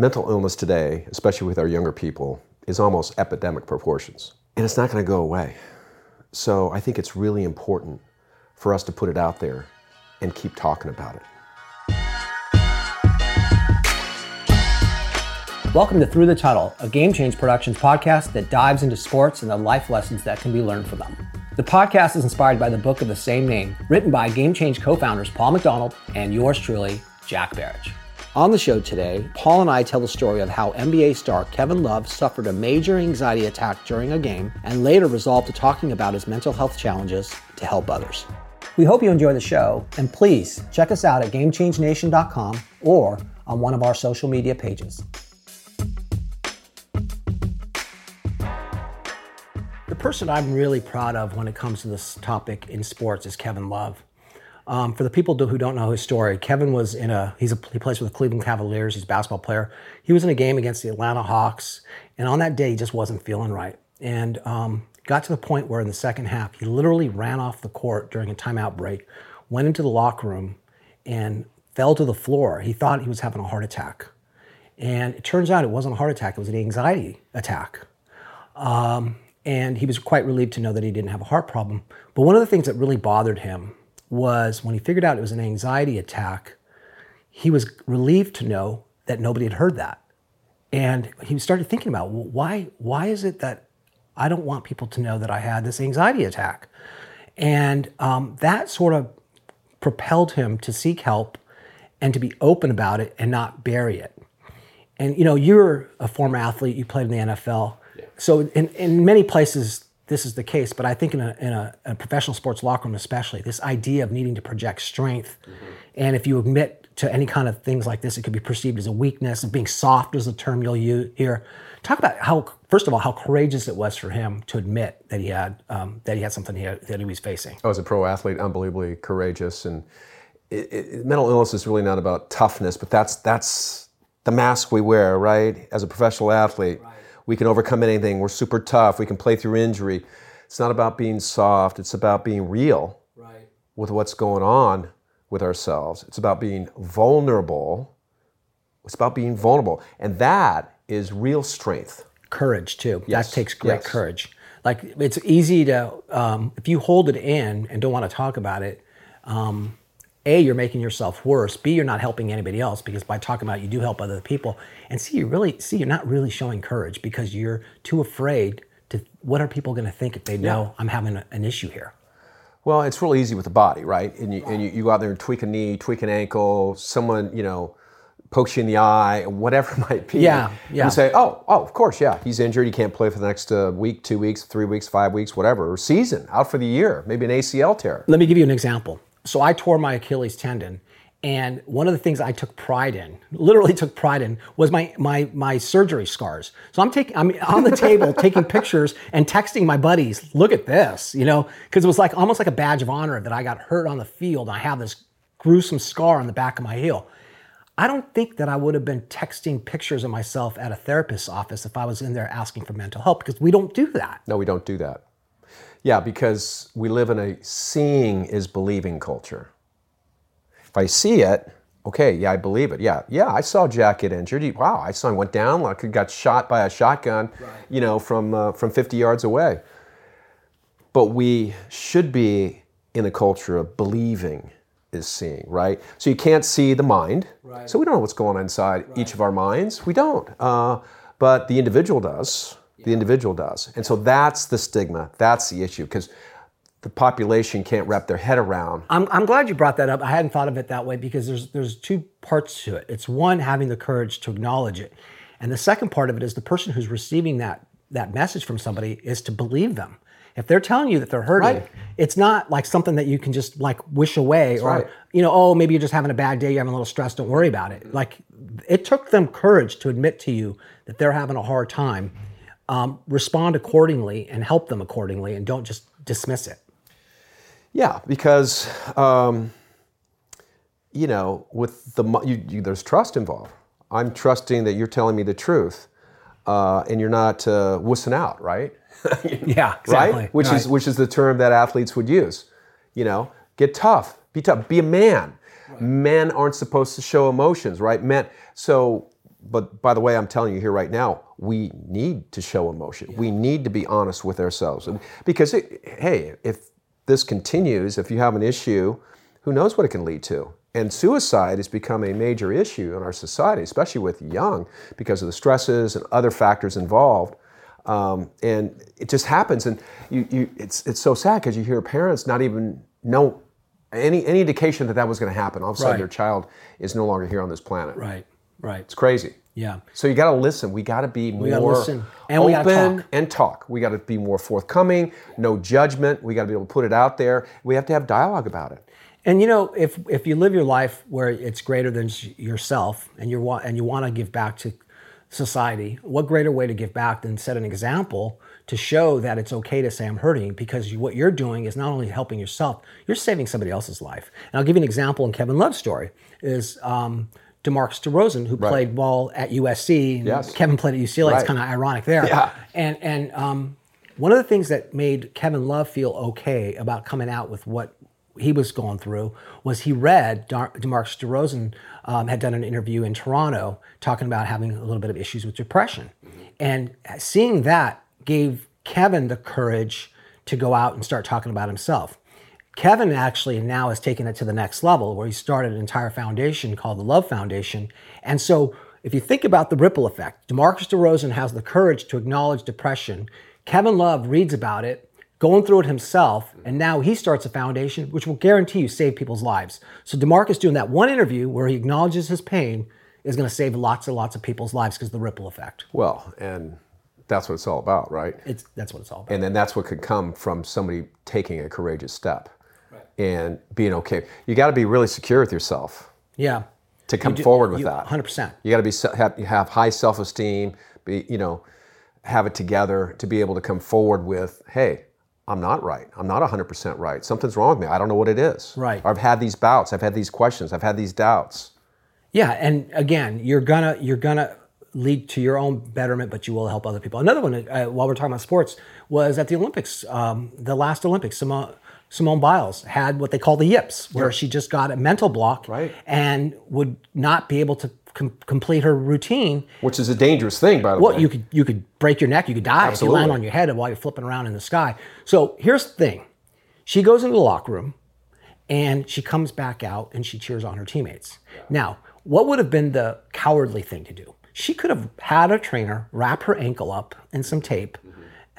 mental illness today, especially with our younger people, is almost epidemic proportions. And it's not going to go away. So I think it's really important for us to put it out there and keep talking about it. Welcome to Through the Tunnel, a Game Change Productions podcast that dives into sports and the life lessons that can be learned from them. The podcast is inspired by the book of the same name, written by Game Change co founders Paul McDonald and yours truly, Jack Baric. On the show today, Paul and I tell the story of how NBA star Kevin Love suffered a major anxiety attack during a game and later resolved to talking about his mental health challenges to help others. We hope you enjoy the show, and please check us out at GameChangeNation.com or on one of our social media pages. The person I'm really proud of when it comes to this topic in sports is Kevin Love. Um, for the people who don't know his story, Kevin was in a, he's a, he plays for the Cleveland Cavaliers, he's a basketball player. He was in a game against the Atlanta Hawks, and on that day, he just wasn't feeling right. And um, got to the point where in the second half, he literally ran off the court during a timeout break, went into the locker room, and fell to the floor. He thought he was having a heart attack. And it turns out it wasn't a heart attack, it was an anxiety attack. Um, and he was quite relieved to know that he didn't have a heart problem. But one of the things that really bothered him was when he figured out it was an anxiety attack, he was relieved to know that nobody had heard that. And he started thinking about well, why, why is it that I don't want people to know that I had this anxiety attack? And um, that sort of propelled him to seek help and to be open about it and not bury it. And you know, you're a former athlete, you played in the NFL. So in, in many places, this is the case, but I think in a, in a, a professional sports locker room, especially, this idea of needing to project strength, mm-hmm. and if you admit to any kind of things like this, it could be perceived as a weakness. And being soft is the term you'll use here. Talk about how, first of all, how courageous it was for him to admit that he had um, that he had something he had, that he was facing. I was a pro athlete, unbelievably courageous, and it, it, mental illness is really not about toughness, but that's that's the mask we wear, right? As a professional athlete. Right we can overcome anything. We're super tough. We can play through injury. It's not about being soft. It's about being real right. with what's going on with ourselves. It's about being vulnerable. It's about being vulnerable. And that is real strength. Courage, too. Yes. That takes great yes. courage. Like, it's easy to, um, if you hold it in and don't want to talk about it, um, a, you're making yourself worse. B, you're not helping anybody else because by talking about it, you do help other people. And C, you really see you're not really showing courage because you're too afraid to. What are people going to think if they know yeah. I'm having a, an issue here? Well, it's real easy with the body, right? And you, and you, you go out there and tweak a knee, tweak an ankle. Someone you know pokes you in the eye, whatever it might be. Yeah, yeah. You say, oh, oh, of course, yeah, he's injured. He can't play for the next uh, week, two weeks, three weeks, five weeks, whatever, or season, out for the year, maybe an ACL tear. Let me give you an example so I tore my Achilles tendon. And one of the things I took pride in, literally took pride in, was my my my surgery scars. So I'm taking I'm on the table taking pictures and texting my buddies, look at this, you know, because it was like almost like a badge of honor that I got hurt on the field and I have this gruesome scar on the back of my heel. I don't think that I would have been texting pictures of myself at a therapist's office if I was in there asking for mental help because we don't do that. No, we don't do that. Yeah, because we live in a seeing is believing culture. If I see it, okay, yeah, I believe it. Yeah, yeah, I saw Jack get injured. Wow, I saw him went down like he got shot by a shotgun, right. you know, from uh, from 50 yards away. But we should be in a culture of believing is seeing, right? So you can't see the mind, right. so we don't know what's going on inside right. each of our minds. We don't, uh, but the individual does the individual does. And so that's the stigma, that's the issue, because the population can't wrap their head around. I'm, I'm glad you brought that up. I hadn't thought of it that way because there's, there's two parts to it. It's one, having the courage to acknowledge it. And the second part of it is the person who's receiving that, that message from somebody is to believe them. If they're telling you that they're hurting, right. it's not like something that you can just like wish away That's or, right. you know, oh, maybe you're just having a bad day, you're having a little stress, don't worry about it. Like it took them courage to admit to you that they're having a hard time um, respond accordingly and help them accordingly and don't just dismiss it. Yeah, because um, you know, with the you, you, there's trust involved. I'm trusting that you're telling me the truth, uh, and you're not uh, wussing out, right? yeah, exactly. Right, which right. is which is the term that athletes would use. You know, get tough, be tough, be a man. Right. Men aren't supposed to show emotions, right? Men. So but by the way, I'm telling you here right now, we need to show emotion. We need to be honest with ourselves because, it, hey, if this continues, if you have an issue, who knows what it can lead to? And suicide has become a major issue in our society, especially with young, because of the stresses and other factors involved. Um, and it just happens, and you, you, it's, it's so sad because you hear parents not even know any, any indication that that was going to happen. All of a sudden, Right. their child is no longer here on this planet. Right. Right. It's crazy. Yeah. So you got to listen. We got to be more gotta listen. And we open gotta talk. and talk. We got to be more forthcoming. No judgment. We got to be able to put it out there. We have to have dialogue about it. And you know, if if you live your life where it's greater than yourself, and you want and you want to give back to society, what greater way to give back than set an example to show that it's okay to say I'm hurting because you, what you're doing is not only helping yourself, you're saving somebody else's life. And I'll give you an example in Kevin Love's story is. Um, DeMarcus DeRozan, who played ball at USC, and Yes. Kevin played at UCLA. It's kind of ironic there. Yeah. And and um, one of the things that made Kevin Love feel okay about coming out with what he was going through was he read Dar- DeMarcus DeRozan um, had done an interview in Toronto talking about having a little bit of issues with depression, and seeing that gave Kevin the courage to go out and start talking about himself. Kevin actually now has taken it to the next level where he started an entire foundation called the Love Foundation. And so if you think about the ripple effect, DeMarcus DeRozan has the courage to acknowledge depression. Kevin Love reads about it, going through it himself, and now he starts a foundation which will guarantee you save people's lives. So DeMarcus doing that one interview where he acknowledges his pain is going to save lots and lots of people's lives because of the ripple effect. Well, and that's what it's all about, right? It's that's what it's all about. And then that's what could come from somebody taking a courageous step and being okay. You got to be really secure with yourself yeah. to come forward with You- that. 100%. You got to be have, have high self-esteem. Be you know, have it together to be able to come forward with, hey, I'm not right. I'm not 100% right. Something's wrong with me. I don't know what it is. Right. I've had these bouts. I've had these questions. I've had these doubts. Yeah, and again, you're gonna you're gonna lead to your own betterment, but you will help other people. Another one, uh, while we're talking about sports, was at the Olympics, um, the last Olympics. Simone, Simone Biles had what they call the yips, where she just got a mental block Right. and would not be able to com- complete her routine. Which is a dangerous thing, by the Well, way. you could you could break your neck, you could die if you land on your head while you're flipping around in the sky. So here's the thing: she goes into the locker room, and she comes back out and she cheers on her teammates. Now, what would have been the cowardly thing to do? She could have had a trainer wrap her ankle up in some tape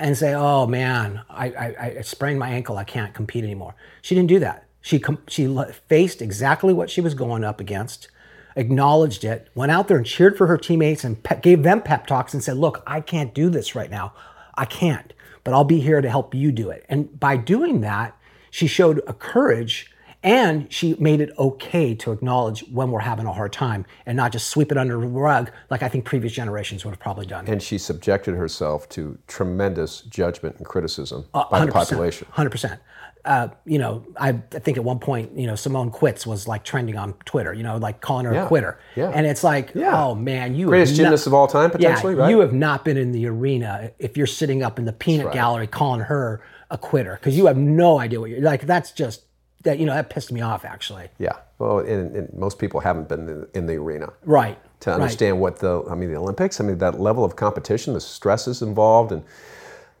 and say, "Oh man, I, I, I sprained my ankle. I can't compete anymore." She didn't do that. She com- she faced exactly what she was going up against, acknowledged it, went out there and cheered for her teammates and pe- gave them pep talks and said, "Look, I can't do this right now. I can't, but I'll be here to help you do it." And by doing that, she showed a courage and she made it okay to acknowledge when we're having a hard time and not just sweep it under the rug like I think previous generations would have probably done. and she subjected herself to tremendous judgment and criticism by the population. Hundred percent. Uh, you know, I, I think at one point, you know, Simone quits was like trending on Twitter. You know, like calling her Yeah, a quitter. yeah. And it's like, Yeah. oh man, you Greatest have not- gymnast of all time, potentially, yeah, right? You have not been in the arena if you're sitting up in the peanut right. gallery calling her a quitter because you have no idea what you're like. That's just that. You know, that pissed me off actually. Yeah. Well, and, and most people haven't been in, in the arena Right. to right. understand what the, I mean, the Olympics, I mean, that level of competition, the stresses involved, and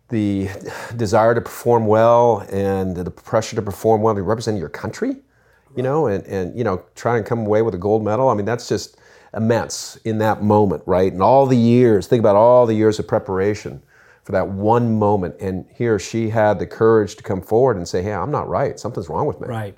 the desire to perform well and the pressure to perform well to represent your country, you know, and, and, you know, try and come away with a gold medal. I mean, that's just immense in that moment, right? And all the years, think about all the years of preparation for that one moment. And he or she had the courage to come forward and say, hey, I'm not right. Something's wrong with me. Right.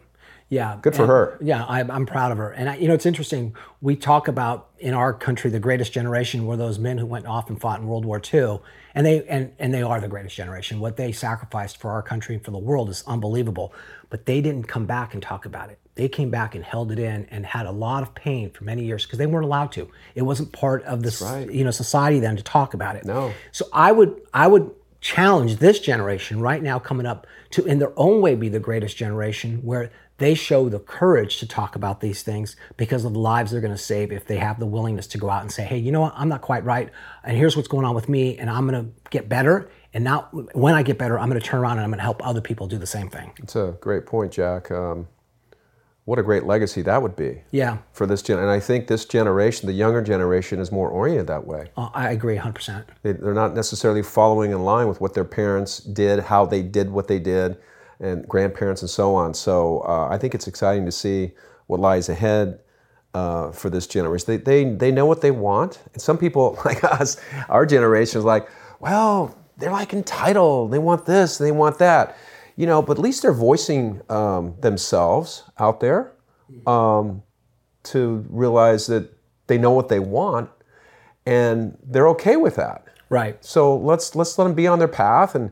Yeah. Good for And- her. Yeah, I, I'm proud of her. And I, you know, it's interesting. We talk about in our country the greatest generation were those men who went off and fought in World War II, and they and and they are the greatest generation. What they sacrificed for our country and for the world is unbelievable. But they didn't come back and talk about it. They came back and held it in and had a lot of pain for many years because they weren't allowed to. It wasn't part of this, right. you know, society then to talk about it. No. So I would I would challenge this generation right now coming up to in their own way be the greatest generation where they show the courage to talk about these things because of the lives they're going to save if they have the willingness to go out and say hey you know what i'm not quite right and here's what's going on with me and i'm going to get better and now when i get better i'm going to turn around and i'm going to help other people do the same thing It's a great point, Jack. Um, what a great legacy that would be Yeah, for this gen. And I think this generation, the younger generation, is more oriented that way. uh, I agree 100%. They, they're not necessarily following in line with what their parents did, how they did what they did, and grandparents and so on. So uh, I think it's exciting to see what lies ahead uh, for this generation. They, they, they know what they want. And some people, like us, our generation is like, well, they're like entitled. They want this, they want that. You know, but at least they're voicing um, themselves out there um, to realize that they know what they want and they're okay with that. Right. So let's let's let them be on their path. And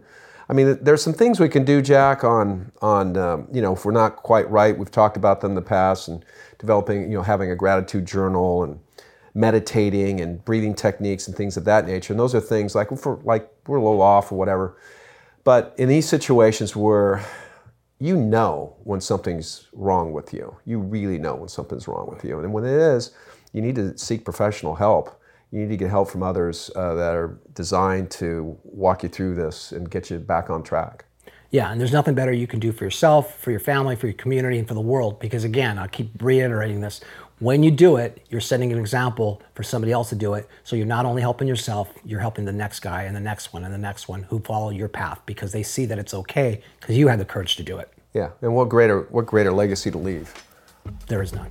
I mean, there's some things we can do, Jack. On on um, you know, if we're not quite right, we've talked about them in the past, and developing you know having a gratitude journal and meditating and breathing techniques and things of that nature. And those are things like like we're a little off or whatever. But in these situations where you know when something's wrong with you, you really know when something's wrong with you, and when it is, you need to seek professional help you need to get help from others uh, that are designed to walk you through this and get you back on track. Yeah, and there's nothing better you can do for yourself, for your family, for your community, and for the world. Because again, I keep reiterating this. When you do it, you're setting an example for somebody else to do it. So you're not only helping yourself, you're helping the next guy and the next one and the next one who follow your path because they see that it's okay because you had the courage to do it. Yeah, and what greater what greater legacy to leave? There is none.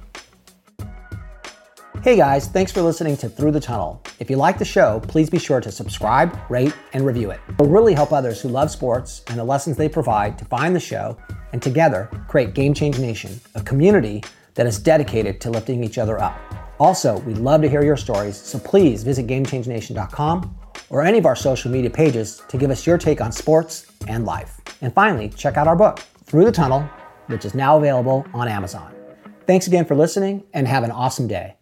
Hey guys, thanks for listening to Through the Tunnel. If you like the show, please be sure to subscribe, rate, and review it. It will really help others who love sports and the lessons they provide to find the show and together create Game Change Nation, a community that is dedicated to lifting each other up. Also, we'd love to hear your stories, so please visit GameChangeNation.com or any of our social media pages to give us your take on sports and life. And finally, check out our book, Through the Tunnel, which is now available on Amazon. Thanks again for listening and have an awesome day.